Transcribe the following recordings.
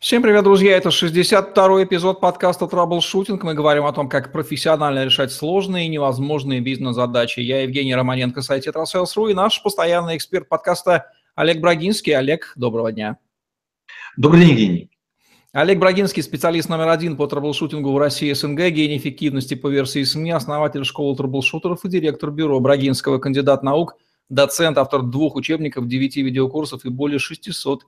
Всем привет, друзья! Это 62-й эпизод подкаста «Траблшутинг». Мы говорим о том, как профессионально решать сложные и невозможные бизнес-задачи. Я Евгений Романенко, сайт «Tetrasales.ru» и наш постоянный эксперт подкаста Олег Брагинский. Олег, доброго дня. Добрый день, Евгений. Олег Брагинский, специалист номер один по трэблшутингу в России СНГ, гений эффективности по версии СМИ, основатель школы трэблшутеров и директор бюро Брагинского, кандидат наук, доцент, автор двух учебников, девяти видеокурсов и более 600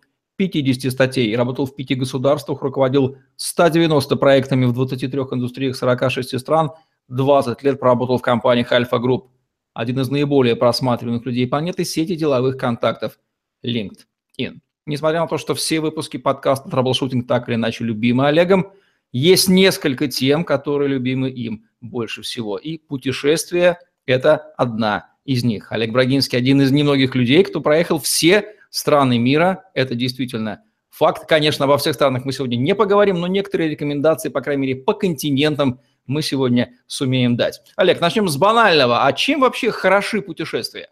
50 статей, работал в пяти государствах, руководил 190 проектами в 23 индустриях 46 стран, 20 лет проработал в компаниях Альфа Групп. Один из наиболее просматриваемых людей планеты – сети деловых контактов LinkedIn. Несмотря на то, что все выпуски подкаста «Траблшутинг» так или иначе любимы Олегом, есть несколько тем, которые любимы им больше всего. И путешествие – это одна из них. Олег Брагинский – один из немногих людей, кто проехал все страны мира. Это действительно факт. Конечно, во всех странах мы сегодня не поговорим, но некоторые рекомендации, по крайней мере, по континентам мы сегодня сумеем дать. Олег, начнем с банального. А чем вообще хороши путешествия?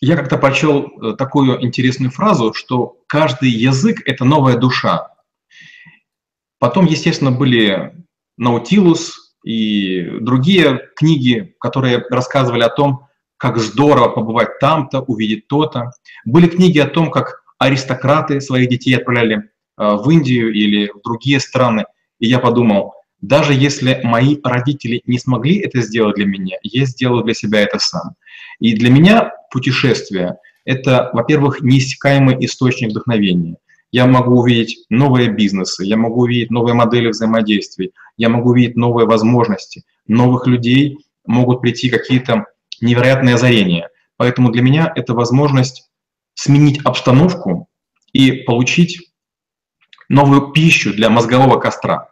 Я как-то прочел э, такую интересную фразу, что каждый язык – это новая душа. Потом, естественно, были Наутилус и другие книги, которые рассказывали о том, как здорово побывать там-то, увидеть то-то. Были книги о том, как аристократы своих детей отправляли э, в Индию или в другие страны. И я подумал, даже если мои родители не смогли это сделать для меня, я сделаю для себя это сам. И для меня путешествие – это, во-первых, неиссякаемый источник вдохновения. Я могу увидеть новые бизнесы, я могу увидеть новые модели взаимодействий, я могу увидеть новые возможности, новых людей, могут прийти какие-то невероятное озарение. Поэтому для меня это возможность сменить обстановку и получить новую пищу для мозгового костра.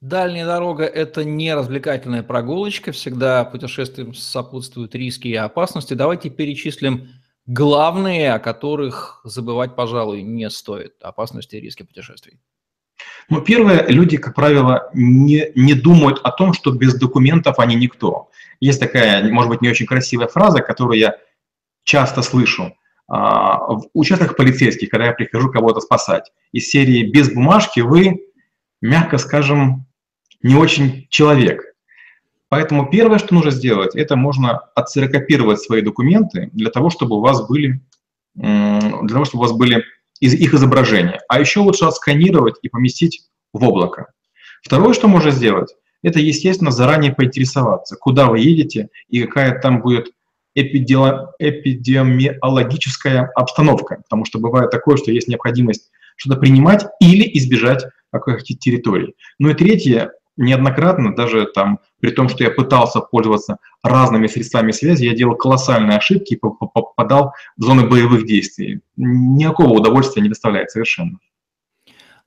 Дальняя дорога – это не развлекательная прогулочка, всегда путешествиям сопутствуют риски и опасности. Давайте перечислим главные, о которых забывать, пожалуй, не стоит. Опасности и риски путешествий. Ну, первое, люди, как правило, не, не думают о том, что без документов они никто. Есть такая, может быть, не очень красивая фраза, которую я часто слышу а, в участках полицейских, когда я прихожу кого-то спасать. Из серии «Без бумажки вы, мягко скажем, не очень человек». Поэтому первое, что нужно сделать, это можно отсерокопировать свои документы для того, чтобы у вас были, для того, чтобы у вас были из их изображения. А еще лучше отсканировать и поместить в облако. Второе, что можно сделать, это, естественно, заранее поинтересоваться, куда вы едете и какая там будет эпидемиологическая обстановка, потому что бывает такое, что есть необходимость что-то принимать или избежать каких-то территорий. Ну и третье, неоднократно, даже там, при том, что я пытался пользоваться разными средствами связи, я делал колоссальные ошибки и попадал в зоны боевых действий. Никакого удовольствия не доставляет совершенно.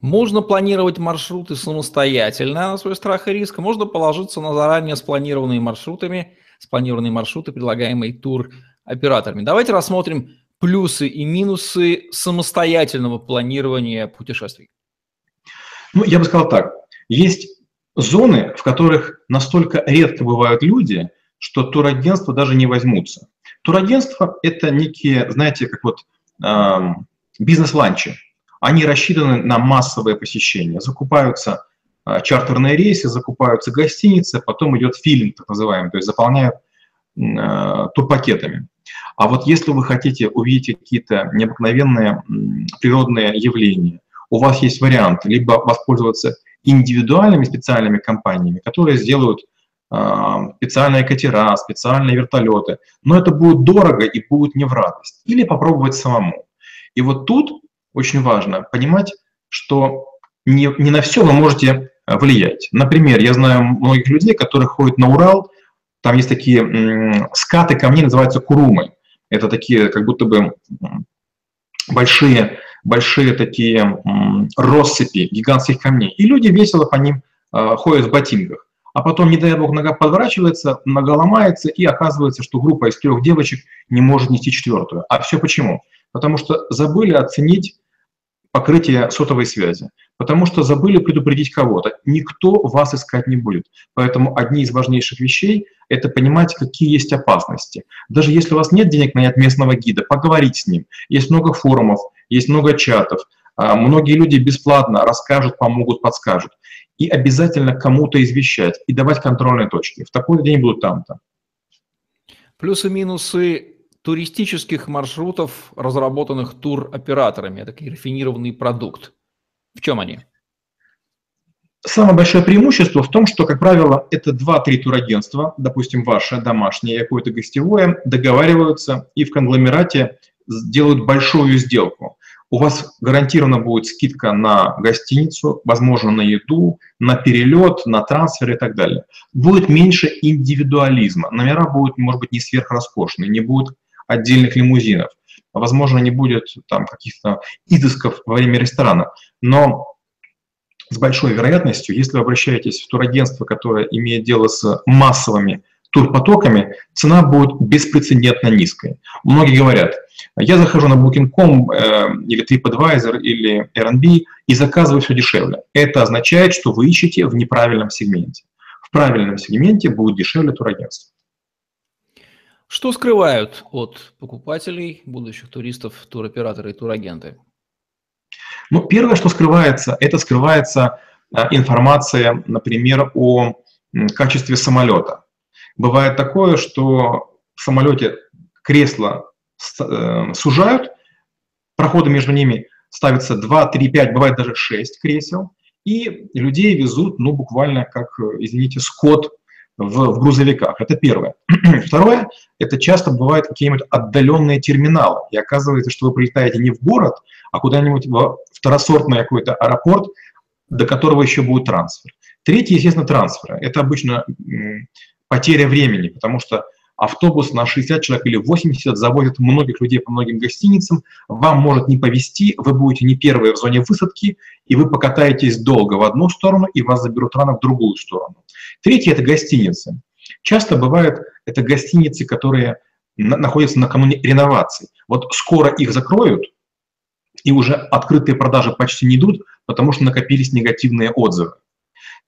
Можно планировать маршруты самостоятельно на свой страх и риск, можно положиться на заранее спланированные маршрутами, спланированные маршруты, предлагаемые тур-операторами. Давайте рассмотрим плюсы и минусы самостоятельного планирования путешествий. Ну, я бы сказал так. Есть зоны, в которых настолько редко бывают люди, что турагентства даже не возьмутся. Турагентства – это некие, знаете, как вот э, бизнес-ланчи. Они рассчитаны на массовое посещение. Закупаются э, чартерные рейсы, закупаются гостиницы, потом идет фильм, так называемый, то есть заполняют э, турпакетами. А вот если вы хотите увидеть какие-то необыкновенные природные явления, у вас есть вариант либо воспользоваться индивидуальными специальными компаниями, которые сделают э, специальные катера, специальные вертолеты, но это будет дорого и будет не в радость. Или попробовать самому. И вот тут очень важно понимать, что не, не на все вы можете влиять. Например, я знаю многих людей, которые ходят на Урал, там есть такие м, скаты камней, называются курумы. Это такие как будто бы большие большие такие россыпи гигантских камней. И люди весело по ним а, ходят в ботинках. А потом, не дай бог, нога подворачивается, нога ломается, и оказывается, что группа из трех девочек не может нести четвертую. А все почему? Потому что забыли оценить покрытие сотовой связи, потому что забыли предупредить кого-то. Никто вас искать не будет. Поэтому одни из важнейших вещей – это понимать, какие есть опасности. Даже если у вас нет денег нанять местного гида, поговорить с ним. Есть много форумов, есть много чатов. А, многие люди бесплатно расскажут, помогут, подскажут. И обязательно кому-то извещать и давать контрольные точки. В такой день будут там-то. Плюсы-минусы туристических маршрутов, разработанных туроператорами. Это такой рафинированный продукт. В чем они? Самое большое преимущество в том, что, как правило, это 2-3 турагентства, допустим, ваше домашнее, какое-то гостевое, договариваются и в конгломерате делают большую сделку. У вас гарантированно будет скидка на гостиницу, возможно, на еду, на перелет, на трансфер и так далее. Будет меньше индивидуализма. Номера будут, может быть, не сверхроскошные, не будет отдельных лимузинов. Возможно, не будет там каких-то изысков во время ресторана. Но с большой вероятностью, если вы обращаетесь в турагентство, которое имеет дело с массовыми турпотоками, цена будет беспрецедентно низкой. Многие говорят, я захожу на Booking.com э, или TripAdvisor или Airbnb и заказываю все дешевле. Это означает, что вы ищете в неправильном сегменте. В правильном сегменте будет дешевле турагентство. Что скрывают от покупателей, будущих туристов, туроператоры и турагенты? Ну, первое, что скрывается, это скрывается э, информация, например, о качестве самолета. Бывает такое, что в самолете кресло э, сужают, проходы между ними ставятся 2, 3, 5, бывает даже 6 кресел, и людей везут, ну, буквально как, извините, скот в, в грузовиках. Это первое. Второе, это часто бывают какие-нибудь отдаленные терминалы. И оказывается, что вы прилетаете не в город, а куда-нибудь в второсортный какой-то аэропорт, до которого еще будет трансфер. Третье, естественно, трансферы. Это обычно потеря времени, потому что автобус на 60 человек или 80 завозит многих людей по многим гостиницам, вам может не повезти, вы будете не первые в зоне высадки, и вы покатаетесь долго в одну сторону, и вас заберут рано в другую сторону. Третье – это гостиницы. Часто бывают это гостиницы, которые находятся накануне реновации. Вот скоро их закроют, и уже открытые продажи почти не идут, потому что накопились негативные отзывы.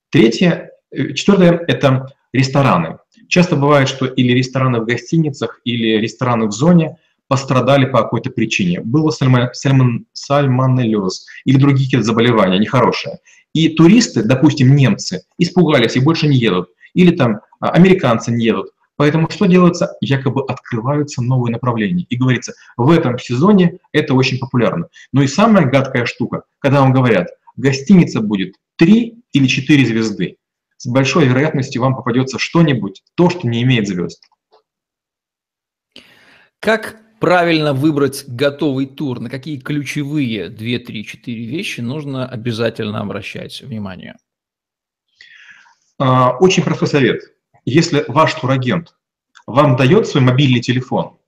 Третье, э, четвертое – это рестораны. Часто бывает, что или рестораны в гостиницах, или рестораны в зоне пострадали по какой-то причине. Было сальмон, сальмон, сальмонеллез или другие какие-то заболевания нехорошие. И туристы, допустим, немцы, испугались и больше не едут. Или там а, американцы не едут. Поэтому что делается? Якобы открываются новые направления. И говорится, в этом сезоне это очень популярно. Но и самая гадкая штука, когда вам говорят, гостиница будет 3 или 4 звезды, с большой вероятностью вам попадется что-нибудь, то, что не имеет звезд. Как правильно выбрать готовый тур, на какие ключевые 2, 3, 4 вещи нужно обязательно обращать внимание? А, очень простой совет. Если ваш турагент вам дает свой мобильный телефон,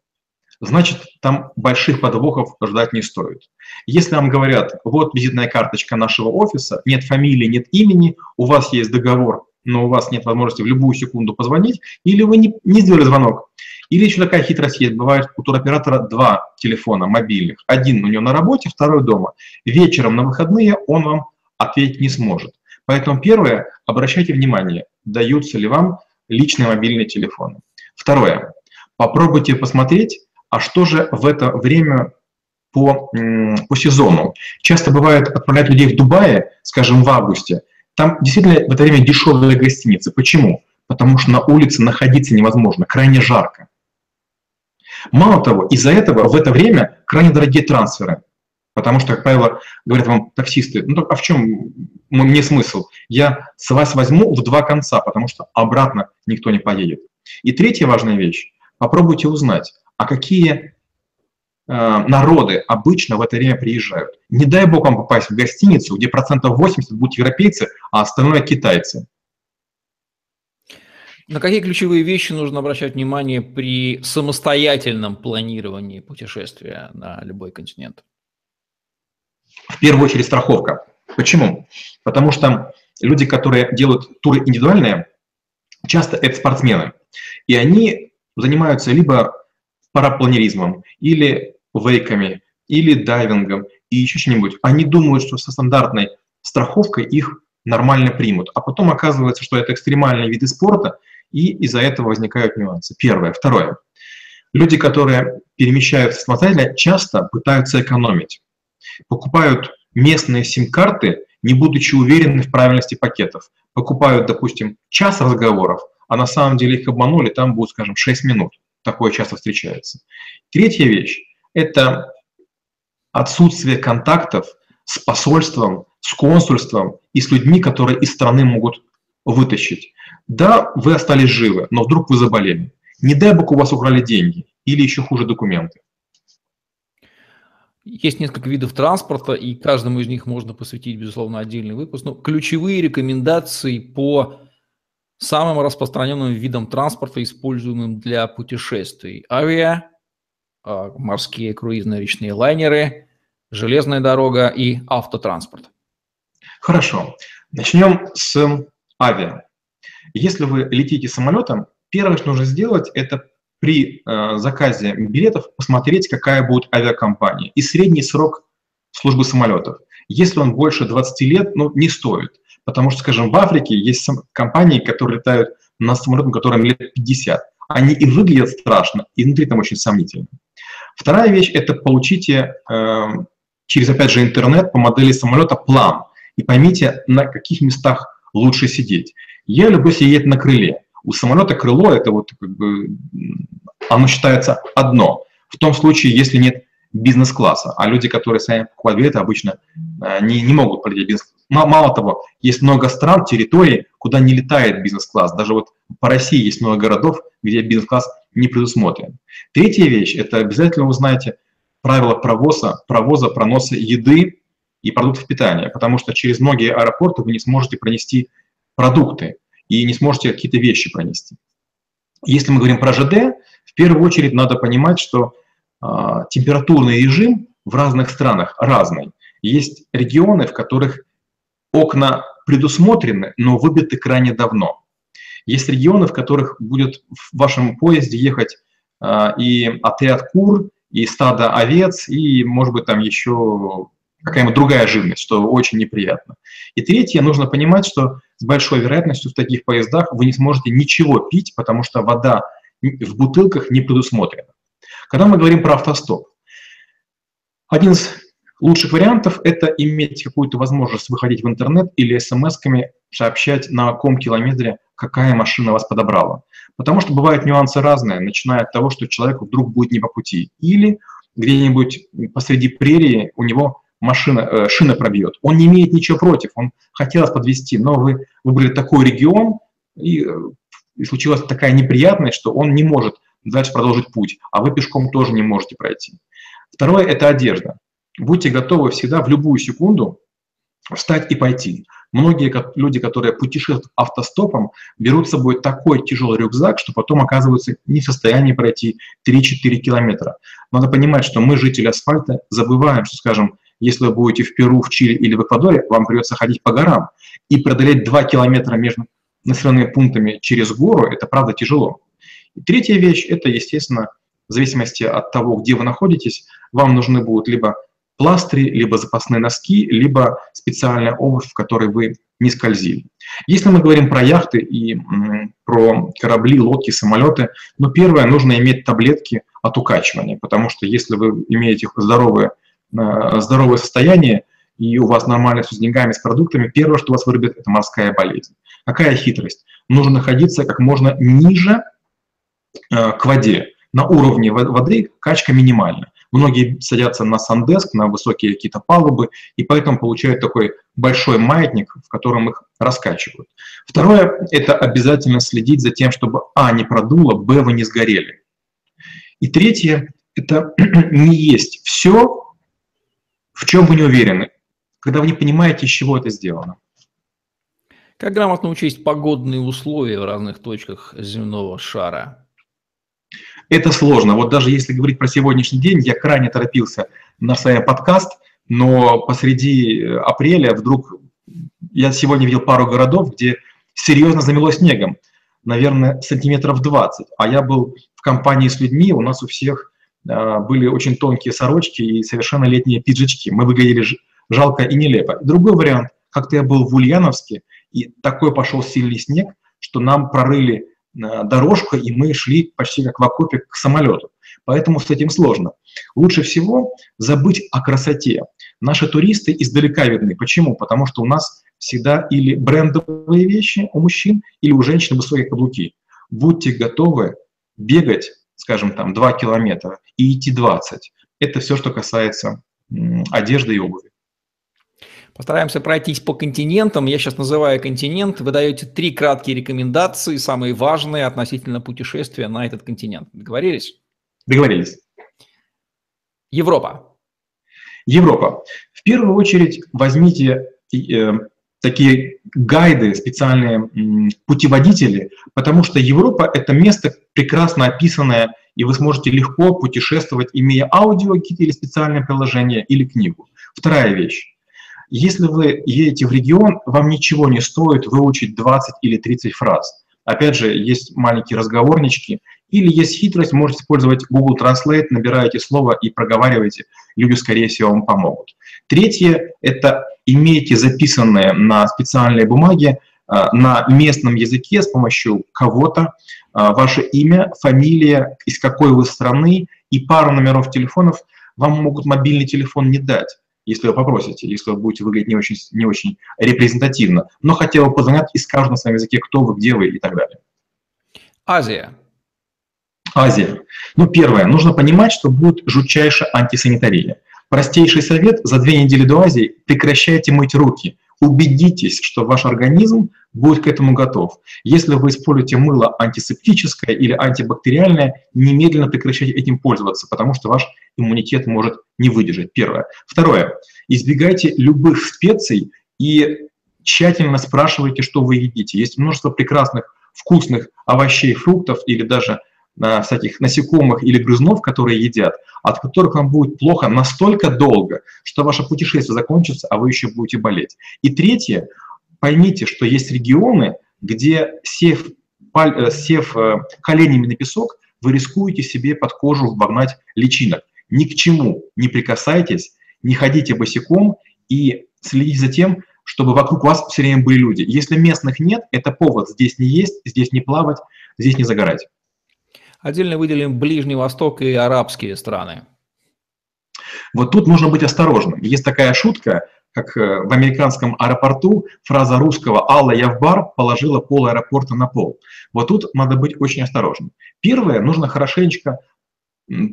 значит, там больших подвохов ждать не стоит. Если вам говорят, вот визитная карточка нашего офиса, нет фамилии, нет имени, у вас есть договор, но у вас нет возможности в любую секунду позвонить, или вы не, не сделали звонок, или еще такая хитрость есть. Бывает у туроператора два телефона мобильных. Один у него на работе, второй дома. Вечером на выходные он вам ответить не сможет. Поэтому первое, обращайте внимание, даются ли вам личные мобильные телефоны. Второе, попробуйте посмотреть, а что же в это время по, по сезону. Часто бывает отправлять людей в Дубае, скажем, в августе. Там действительно в это время дешевые гостиницы. Почему? Потому что на улице находиться невозможно, крайне жарко. Мало того, из-за этого в это время крайне дорогие трансферы. Потому что, как правило, говорят вам таксисты, ну а в чем мне смысл? Я с вас возьму в два конца, потому что обратно никто не поедет. И третья важная вещь. Попробуйте узнать, а какие э, народы обычно в это время приезжают. Не дай бог вам попасть в гостиницу, где процентов 80 будут европейцы, а остальное китайцы. На какие ключевые вещи нужно обращать внимание при самостоятельном планировании путешествия на любой континент? В первую очередь страховка. Почему? Потому что люди, которые делают туры индивидуальные, часто это спортсмены. И они занимаются либо парапланеризмом, или вейками, или дайвингом, и еще что-нибудь. Они думают, что со стандартной страховкой их нормально примут. А потом оказывается, что это экстремальные виды спорта, и из-за этого возникают нюансы. Первое. Второе. Люди, которые перемещаются самостоятельно, часто пытаются экономить. Покупают местные сим-карты, не будучи уверены в правильности пакетов. Покупают, допустим, час разговоров, а на самом деле их обманули, там будет, скажем, 6 минут. Такое часто встречается. Третья вещь – это отсутствие контактов с посольством, с консульством и с людьми, которые из страны могут вытащить. Да, вы остались живы, но вдруг вы заболели. Не дай бог у вас украли деньги или еще хуже документы. Есть несколько видов транспорта, и каждому из них можно посвятить, безусловно, отдельный выпуск. Но ключевые рекомендации по самым распространенным видам транспорта, используемым для путешествий. Авиа, а, морские круизные речные лайнеры, железная дорога и автотранспорт. Хорошо. Начнем с авиа. Если вы летите самолетом, первое, что нужно сделать, это при э, заказе билетов посмотреть, какая будет авиакомпания и средний срок службы самолетов. Если он больше 20 лет, ну, не стоит. Потому что, скажем, в Африке есть компании, которые летают на самолетах, которым лет 50. Они и выглядят страшно, и внутри там очень сомнительно. Вторая вещь – это получите э, через, опять же, интернет по модели самолета план. И поймите, на каких местах лучше сидеть. Я люблю сидеть на крыле. У самолета крыло это вот как бы, оно считается одно. В том случае, если нет бизнес-класса, а люди, которые сами покупают билеты, обычно э, не, не могут полететь бизнес Мало того, есть много стран, территорий, куда не летает бизнес-класс. Даже вот по России есть много городов, где бизнес-класс не предусмотрен. Третья вещь – это обязательно узнаете правила провоза, провоза, проноса еды и продуктов питания, потому что через многие аэропорты вы не сможете пронести продукты и не сможете какие-то вещи пронести. Если мы говорим про ЖД, в первую очередь надо понимать, что температурный режим в разных странах разный. Есть регионы, в которых окна предусмотрены, но выбиты крайне давно. Есть регионы, в которых будет в вашем поезде ехать э, и отряд кур, и стадо овец, и, может быть, там еще какая-нибудь другая живность, что очень неприятно. И третье, нужно понимать, что с большой вероятностью в таких поездах вы не сможете ничего пить, потому что вода в бутылках не предусмотрена. Когда мы говорим про автостоп, один из лучших вариантов – это иметь какую-то возможность выходить в интернет или смс-ками сообщать на каком километре, какая машина вас подобрала. Потому что бывают нюансы разные, начиная от того, что человеку вдруг будет не по пути, или где-нибудь посреди прерии у него машина, э, шина пробьет. Он не имеет ничего против, он хотел вас подвести, но вы выбрали такой регион, и, э, и случилась такая неприятность, что он не может дальше продолжить путь, а вы пешком тоже не можете пройти. Второе – это одежда. Будьте готовы всегда в любую секунду встать и пойти. Многие люди, которые путешествуют автостопом, берут с собой такой тяжелый рюкзак, что потом оказываются не в состоянии пройти 3-4 километра. Надо понимать, что мы, жители асфальта, забываем, что, скажем, если вы будете в Перу, в Чили или в Эквадоре, вам придется ходить по горам. И преодолеть 2 километра между населенными пунктами через гору, это правда тяжело. И третья вещь, это, естественно, в зависимости от того, где вы находитесь, вам нужны будут либо пластыри, либо запасные носки, либо специальная обувь, в которой вы не скользили. Если мы говорим про яхты и про корабли, лодки, самолеты, ну, первое, нужно иметь таблетки от укачивания, потому что если вы имеете здоровое, э, здоровое состояние, и у вас нормально все с деньгами, с продуктами, первое, что вас вырубит, это морская болезнь. Какая хитрость? Нужно находиться как можно ниже к воде. На уровне воды качка минимальна. Многие садятся на сандеск, на высокие какие-то палубы, и поэтому получают такой большой маятник, в котором их раскачивают. Второе – это обязательно следить за тем, чтобы А не продуло, Б вы не сгорели. И третье – это не есть все, в чем вы не уверены, когда вы не понимаете, из чего это сделано. Как грамотно учесть погодные условия в разных точках земного шара? Это сложно. Вот даже если говорить про сегодняшний день, я крайне торопился на свой подкаст, но посреди э, апреля вдруг я сегодня видел пару городов, где серьезно замело снегом, наверное, сантиметров 20. А я был в компании с людьми, у нас у всех э, были очень тонкие сорочки и совершенно летние пиджачки. Мы выглядели жалко и нелепо. Другой вариант, как-то я был в Ульяновске, и такой пошел сильный снег, что нам прорыли дорожку, и мы шли почти как в окопе к самолету. Поэтому с этим сложно. Лучше всего забыть о красоте. Наши туристы издалека видны. Почему? Потому что у нас всегда или брендовые вещи у мужчин, или у женщин высокие каблуки. Будьте готовы бегать, скажем, там 2 километра и идти 20. Это все, что касается одежды и обуви. Постараемся пройтись по континентам. Я сейчас называю континент. Вы даете три краткие рекомендации, самые важные относительно путешествия на этот континент. Договорились? Договорились. Европа. Европа. В первую очередь возьмите э, такие гайды, специальные путеводители, потому что Европа – это место прекрасно описанное, и вы сможете легко путешествовать, имея аудиогид или специальное приложение, или книгу. Вторая вещь. Если вы едете в регион, вам ничего не стоит выучить 20 или 30 фраз. Опять же, есть маленькие разговорнички, или есть хитрость, можете использовать Google Translate, набираете слово и проговариваете, люди, скорее всего, вам помогут. Третье – это имейте записанное на специальной бумаге а, на местном языке с помощью кого-то а, ваше имя, фамилия, из какой вы страны и пару номеров телефонов. Вам могут мобильный телефон не дать если вы попросите, если вы будете выглядеть не очень, не очень репрезентативно, но хотя бы позвонят и скажут на своем языке, кто вы, где вы и так далее. Азия. Азия. Ну, первое, нужно понимать, что будет жутчайшая антисанитария. Простейший совет за две недели до Азии – прекращайте мыть руки. Убедитесь, что ваш организм будет к этому готов. Если вы используете мыло антисептическое или антибактериальное, немедленно прекращайте этим пользоваться, потому что ваш иммунитет может не выдержать. Первое. Второе. Избегайте любых специй и тщательно спрашивайте, что вы едите. Есть множество прекрасных, вкусных овощей, фруктов или даже на всяких насекомых или грызнов, которые едят, от которых вам будет плохо настолько долго, что ваше путешествие закончится, а вы еще будете болеть. И третье, поймите, что есть регионы, где сев, э, сев э, коленями на песок, вы рискуете себе под кожу вогнать личинок. Ни к чему не прикасайтесь, не ходите босиком и следите за тем, чтобы вокруг вас все время были люди. Если местных нет, это повод здесь не есть, здесь не плавать, здесь не загорать. Отдельно выделим Ближний Восток и арабские страны. Вот тут нужно быть осторожным. Есть такая шутка, как э, в американском аэропорту фраза русского «Алла, я в бар» положила пол аэропорта на пол. Вот тут надо быть очень осторожным. Первое, нужно хорошенечко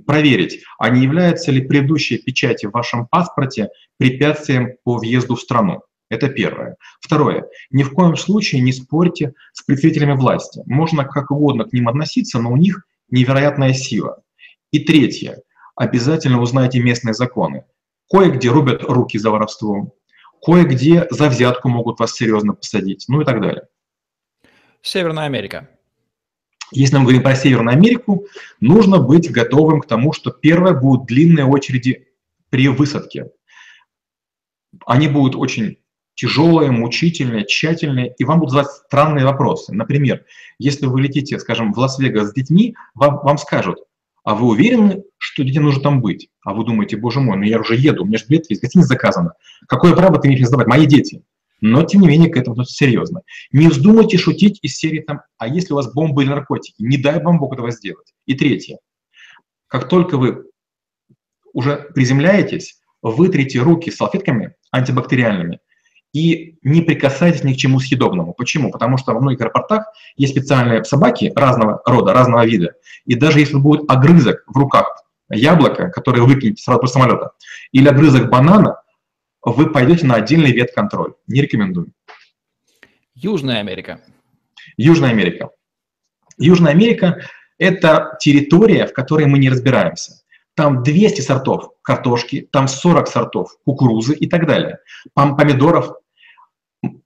проверить, а не является ли предыдущая печать в вашем паспорте препятствием по въезду в страну. Это первое. Второе. Ни в коем случае не спорьте с представителями власти. Можно как угодно к ним относиться, но у них невероятная сила. И третье. Обязательно узнайте местные законы. Кое-где рубят руки за воровство, кое-где за взятку могут вас серьезно посадить, ну и так далее. Северная Америка. Если мы говорим про Северную Америку, нужно быть готовым к тому, что первое будут длинные очереди при высадке. Они будут очень тяжелые, мучительные, тщательные, и вам будут задать странные вопросы. Например, если вы летите, скажем, в Лас-Вегас с детьми, вам, вам скажут, а вы уверены, что детям нужно там быть? А вы думаете, боже мой, ну я уже еду, у меня же билет есть, гостиница заказана. Какое право ты имеешь задавать? Мои дети. Но, тем не менее, к этому относятся серьезно. Не вздумайте шутить из серии там, а если у вас бомбы или наркотики? Не дай вам Бог этого сделать. И третье. Как только вы уже приземляетесь, вытрите руки салфетками антибактериальными, и не прикасайтесь ни к чему съедобному. Почему? Потому что во многих аэропортах есть специальные собаки разного рода, разного вида. И даже если будет огрызок в руках яблока, которое вы выкинете сразу после самолета, или огрызок банана, вы пойдете на отдельный ветконтроль. Не рекомендую. Южная Америка. Южная Америка. Южная Америка – это территория, в которой мы не разбираемся. Там 200 сортов картошки, там 40 сортов кукурузы и так далее, помидоров.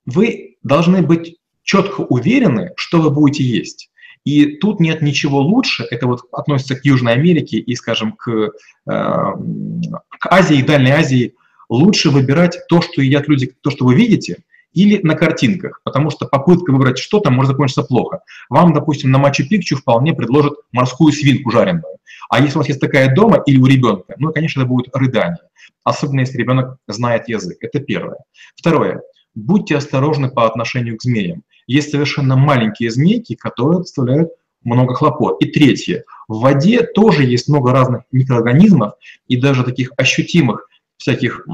Вы должны быть четко уверены, что вы будете есть. И тут нет ничего лучше, это вот относится к Южной Америке и, скажем, к, э, к Азии, Дальней Азии. Лучше выбирать то, что едят люди, то, что вы видите, или на картинках, потому что попытка выбрать что-то может закончиться плохо. Вам, допустим, на Мачу-Пикчу вполне предложат морскую свинку жареную. А если у вас есть такая дома или у ребенка, ну, конечно, это будет рыдание. Особенно если ребенок знает язык. Это первое. Второе. Будьте осторожны по отношению к змеям. Есть совершенно маленькие змейки, которые доставляют много хлопот. И третье. В воде тоже есть много разных микроорганизмов и даже таких ощутимых всяких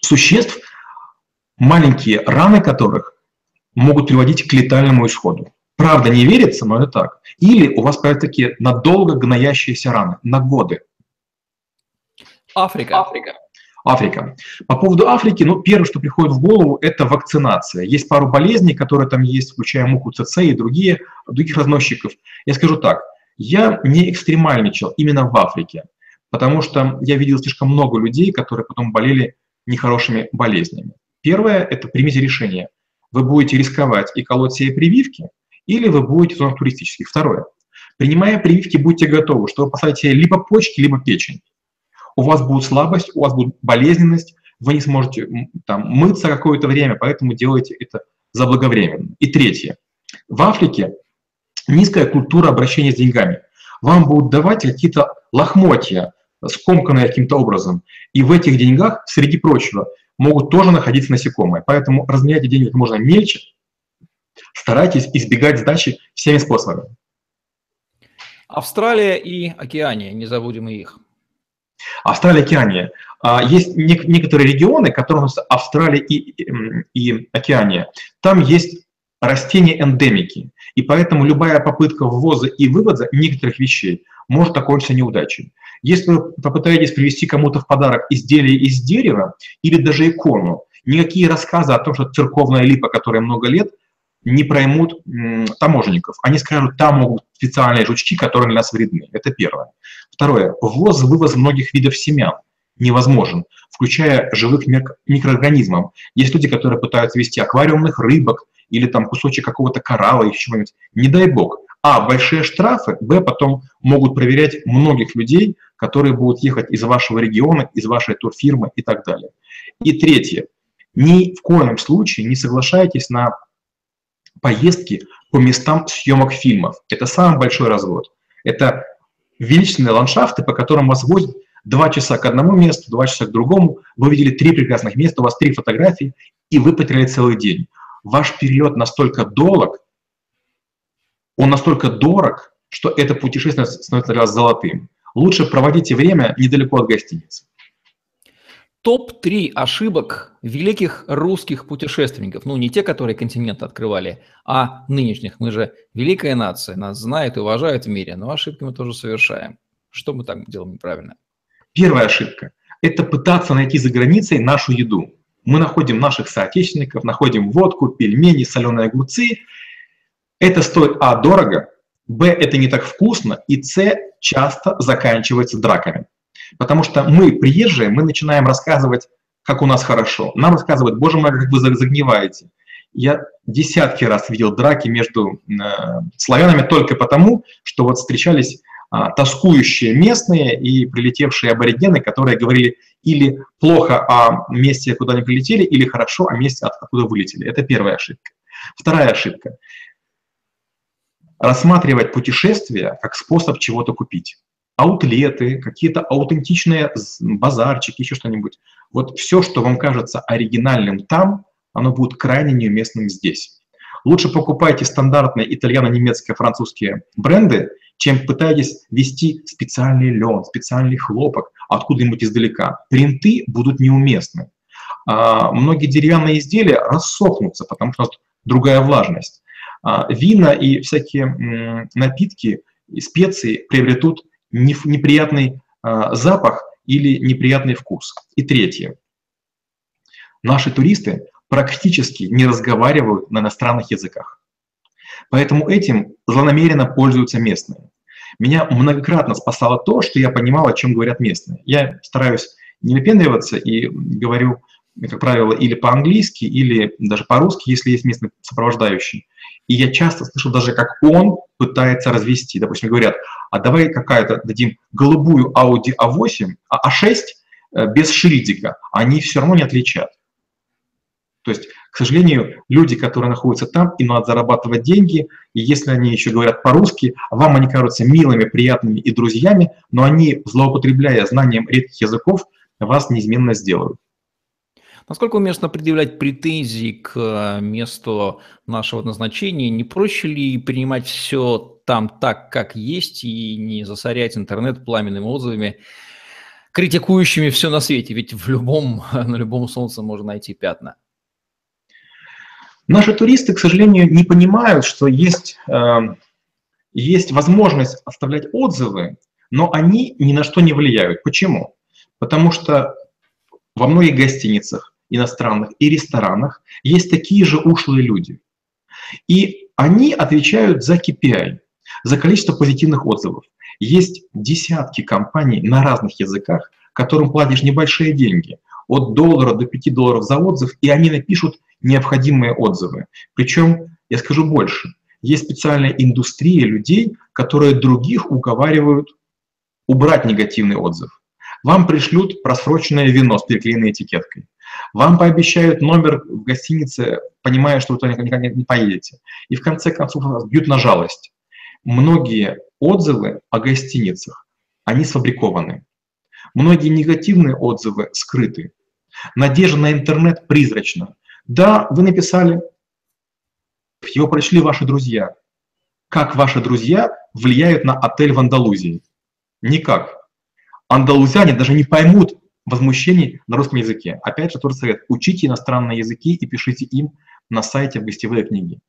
существ, маленькие раны которых могут приводить к летальному исходу. Правда, не верится, но это так. Или у вас появятся такие надолго гноящиеся раны, на годы. Африка. Африка. Африка. По поводу Африки, ну, первое, что приходит в голову, это вакцинация. Есть пару болезней, которые там есть, включая муху ЦЦ и другие, других разносчиков. Я скажу так, я не экстремальничал именно в Африке, потому что я видел слишком много людей, которые потом болели нехорошими болезнями. Первое – это примите решение. Вы будете рисковать и колоть себе прививки, или вы будете в зонах туристических. Второе. Принимая прививки, будьте готовы, что вы посадите либо почки, либо печень у вас будет слабость, у вас будет болезненность, вы не сможете там, мыться какое-то время, поэтому делайте это заблаговременно. И третье. В Африке низкая культура обращения с деньгами. Вам будут давать какие-то лохмотья, скомканные каким-то образом. И в этих деньгах, среди прочего, могут тоже находиться насекомые. Поэтому разменяйте деньги как можно мельче, старайтесь избегать сдачи всеми способами. Австралия и Океания, не забудем и их. Австралия, Океания. А, есть некоторые регионы, которые называются Австралия и, и Океания. Там есть растения-эндемики, и поэтому любая попытка ввоза и вывоза некоторых вещей может окончиться неудачей. Если вы попытаетесь привезти кому-то в подарок изделие из дерева или даже икону, никакие рассказы о том, что церковная липа, которая много лет, не проймут таможенников. Они скажут, там могут специальные жучки, которые для нас вредны. Это первое. Второе. Ввоз, вывоз многих видов семян невозможен, включая живых микроорганизмов. Есть люди, которые пытаются вести аквариумных рыбок или там кусочек какого-то коралла, еще чего-нибудь. Не дай бог. А, большие штрафы, б, потом могут проверять многих людей, которые будут ехать из вашего региона, из вашей турфирмы и так далее. И третье. Ни в коем случае не соглашайтесь на поездки по местам съемок фильмов. Это самый большой развод. Это величественные ландшафты, по которым вас возят два часа к одному месту, два часа к другому. Вы видели три прекрасных места, у вас три фотографии, и вы потеряли целый день. Ваш перелет настолько долг, он настолько дорог, что это путешествие становится для вас золотым. Лучше проводите время недалеко от гостиницы. Топ-3 ошибок великих русских путешественников. Ну, не те, которые континент открывали, а нынешних. Мы же великая нация, нас знают и уважают в мире, но ошибки мы тоже совершаем. Что мы так делаем неправильно? Первая ошибка – это пытаться найти за границей нашу еду. Мы находим наших соотечественников, находим водку, пельмени, соленые огурцы. Это стоит, а, дорого, б, это не так вкусно, и с, часто заканчивается драками. Потому что мы, приезжие, мы начинаем рассказывать, как у нас хорошо. Нам рассказывают, боже мой, как вы загниваете. Я десятки раз видел драки между э, славянами только потому, что вот встречались э, тоскующие местные и прилетевшие аборигены, которые говорили или плохо о месте, куда они прилетели, или хорошо о месте, откуда вылетели. Это первая ошибка. Вторая ошибка. Рассматривать путешествие как способ чего-то купить аутлеты, какие-то аутентичные базарчики, еще что-нибудь. Вот все, что вам кажется оригинальным там, оно будет крайне неуместным здесь. Лучше покупайте стандартные итальяно-немецкие, французские бренды, чем пытаетесь вести специальный лен, специальный хлопок откуда-нибудь издалека. Принты будут неуместны. А, многие деревянные изделия рассохнутся, потому что другая влажность. А, вина и всякие м, напитки и специи приобретут неприятный а, запах или неприятный вкус. И третье. Наши туристы практически не разговаривают на иностранных языках. Поэтому этим злонамеренно пользуются местные. Меня многократно спасало то, что я понимал, о чем говорят местные. Я стараюсь не выпендриваться и говорю, как правило, или по-английски, или даже по-русски, если есть местный сопровождающий. И я часто слышу даже, как он пытается развести. Допустим, говорят, а давай какая-то дадим голубую Audi A8, а A6 э, без шильдика. Они все равно не отличат. То есть, к сожалению, люди, которые находятся там, им надо зарабатывать деньги, и если они еще говорят по-русски, вам они кажутся милыми, приятными и друзьями, но они, злоупотребляя знанием редких языков, вас неизменно сделают. Насколько уместно предъявлять претензии к э, месту нашего назначения? Не проще ли принимать все там так, как есть, и не засорять интернет пламенными отзывами, критикующими все на свете? Ведь в любом, на любом солнце можно найти пятна. Наши туристы, к сожалению, не понимают, что есть, э, есть возможность оставлять отзывы, но они ни на что не влияют. Почему? Потому что во многих гостиницах иностранных и ресторанах есть такие же ушлые люди. И они отвечают за KPI, за количество позитивных отзывов. Есть десятки компаний на разных языках, которым платишь небольшие деньги, от доллара до 5 долларов за отзыв, и они напишут необходимые отзывы. Причем, я скажу больше, есть специальная индустрия людей, которые других уговаривают убрать негативный отзыв. Вам пришлют просроченное вино с переклеенной этикеткой. Вам пообещают номер в гостинице, понимая, что вы туда никогда не поедете. И в конце концов вас бьют на жалость. Многие отзывы о гостиницах, они сфабрикованы. Многие негативные отзывы скрыты. Надежда на интернет призрачна. Да, вы написали, его прочли ваши друзья. Как ваши друзья влияют на отель в Андалузии? Никак. Андалузяне даже не поймут возмущений на русском языке. Опять же, тот совет. Учите иностранные языки и пишите им на сайте в гостевые книги.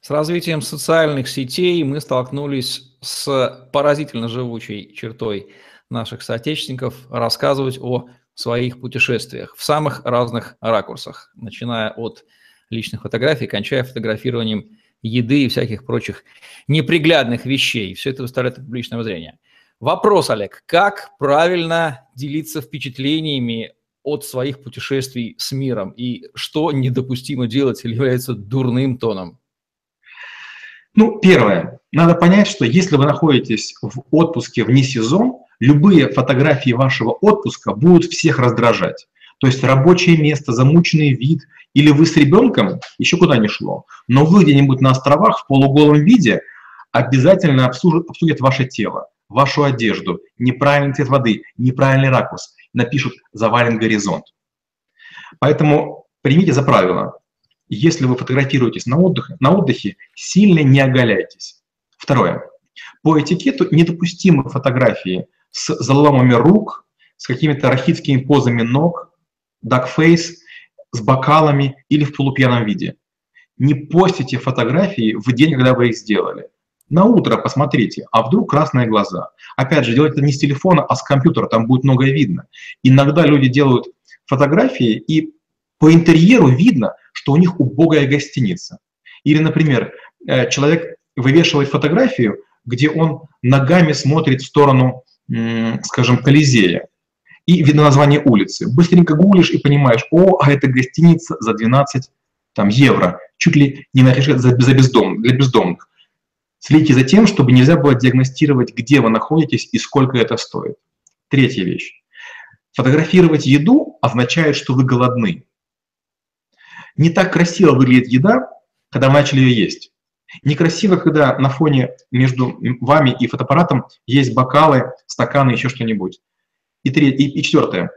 С развитием социальных сетей мы столкнулись с поразительно живучей чертой наших соотечественников рассказывать о своих путешествиях в самых разных ракурсах, начиная от личных фотографий, кончая фотографированием еды и всяких прочих неприглядных вещей. Все это выставляет в публичное зрение. Вопрос, Олег, как правильно делиться впечатлениями от своих путешествий с миром и что недопустимо делать или является дурным тоном? Ну, первое. Надо понять, что если вы находитесь в отпуске вне сезон, любые фотографии вашего отпуска будут всех раздражать. То есть рабочее место, замученный вид, или вы с ребенком, еще куда не шло, но вы где-нибудь на островах в полуголом виде обязательно обсудят, обсудят ваше тело, вашу одежду, неправильный цвет воды, неправильный ракурс, напишут «завален горизонт». Поэтому примите за правило, если вы фотографируетесь на отдыхе, на отдыхе сильно не оголяйтесь. Второе. По этикету недопустимы фотографии с заломами рук, с какими-то рахитскими позами ног, дакфейс, с бокалами или в полупьяном виде. Не постите фотографии в день, когда вы их сделали. На утро посмотрите, а вдруг красные глаза. Опять же, делать это не с телефона, а с компьютера, там будет многое видно. Иногда люди делают фотографии, и по интерьеру видно, что у них убогая гостиница. Или, например, э, человек вывешивает фотографию, где он ногами смотрит в сторону скажем, Колизея, и видно название улицы. Быстренько гуглишь и понимаешь, о, а это гостиница за 12 там, евро, чуть ли не на за, за бездом, для бездомных. Следите за тем, чтобы нельзя было диагностировать, где вы находитесь и сколько это стоит. Третья вещь. Фотографировать еду означает, что вы голодны. Не так красиво выглядит еда, когда вы начали ее есть. Некрасиво, когда на фоне между вами и фотоаппаратом есть бокалы, стаканы, еще что-нибудь. И, третье, и, и четвертое.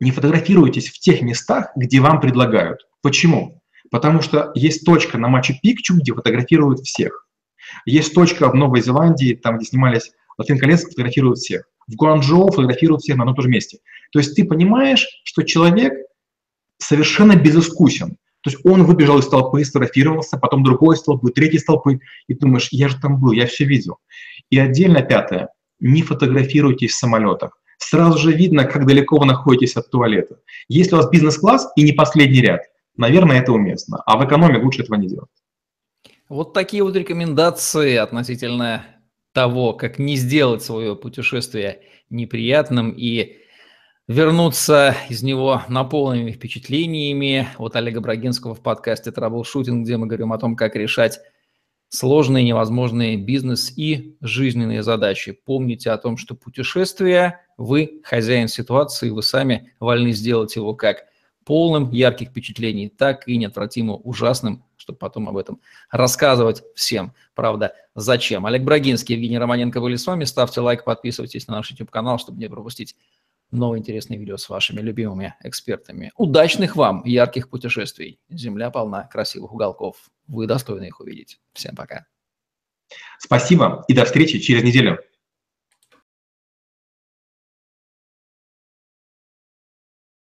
Не фотографируйтесь в тех местах, где вам предлагают. Почему? Потому что есть точка на Мачу-Пикчу, где фотографируют всех. Есть точка в Новой Зеландии, там, где снимались «Латвин колец», фотографируют всех. В Гуанчжоу фотографируют всех на одном и том же месте. То есть ты понимаешь, что человек совершенно безыскусен. То есть он выбежал из толпы, сфотографировался, потом другой из толпы, третий из толпы, и думаешь, я же там был, я все видел. И отдельно пятое, не фотографируйтесь в самолетах. Сразу же видно, как далеко вы находитесь от туалета. Если у вас бизнес-класс и не последний ряд, наверное, это уместно. А в экономе лучше этого не делать. Вот такие вот рекомендации относительно того, как не сделать свое путешествие неприятным и вернуться из него наполненными впечатлениями от Олега Брагинского в подкасте «Траблшутинг», где мы говорим о том, как решать сложные, невозможные бизнес и жизненные задачи. Помните о том, что путешествие – вы хозяин ситуации, вы сами вольны сделать его как полным ярких впечатлений, так и неотвратимо ужасным, чтобы потом об этом рассказывать всем. Правда, зачем? Олег Брагинский, Евгений Романенко были с вами. Ставьте лайк, подписывайтесь на наш YouTube-канал, чтобы не пропустить новые интересные видео с вашими любимыми экспертами. Удачных вам ярких путешествий. Земля полна красивых уголков. Вы достойны их увидеть. Всем пока. Спасибо и до встречи через неделю.